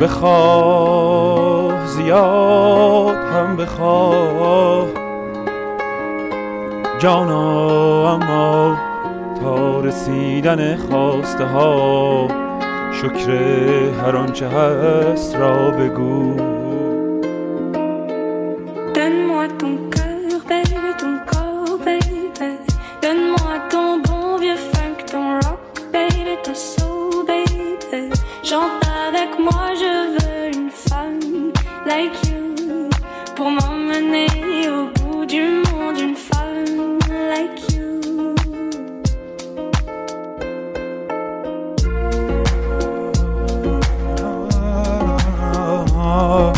بخواه زیاد هم بخواه جانا اما تا رسیدن خواسته ها شکر هر آنچه هست را بگو Donne-moi ton cœur, baby, ton corps, baby. Like you pour m'emmener au bout du monde, une femme like you. Donne-moi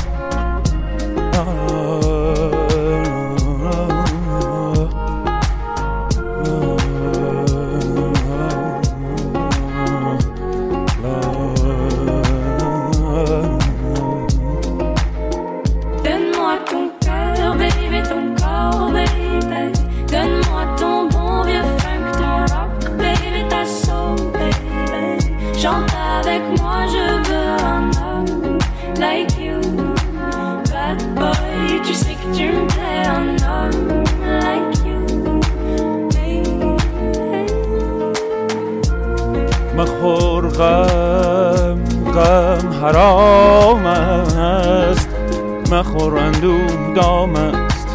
avec moi, je veux un homme like you. Bad boy, tu sais que tu me plais, un homme like you. مخور غم غم حرام است مخور اندوه دام است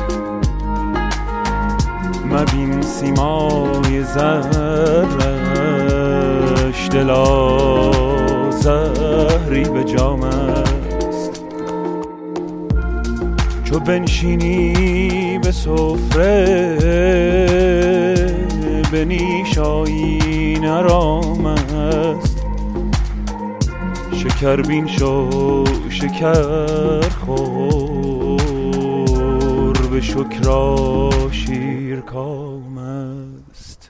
مبین سیمای زهرش دلا زهری به جام است. چو بنشینی به سفره به نیشایی نرام است. شکر بین شو شکر خور به شکرا شیر کام است.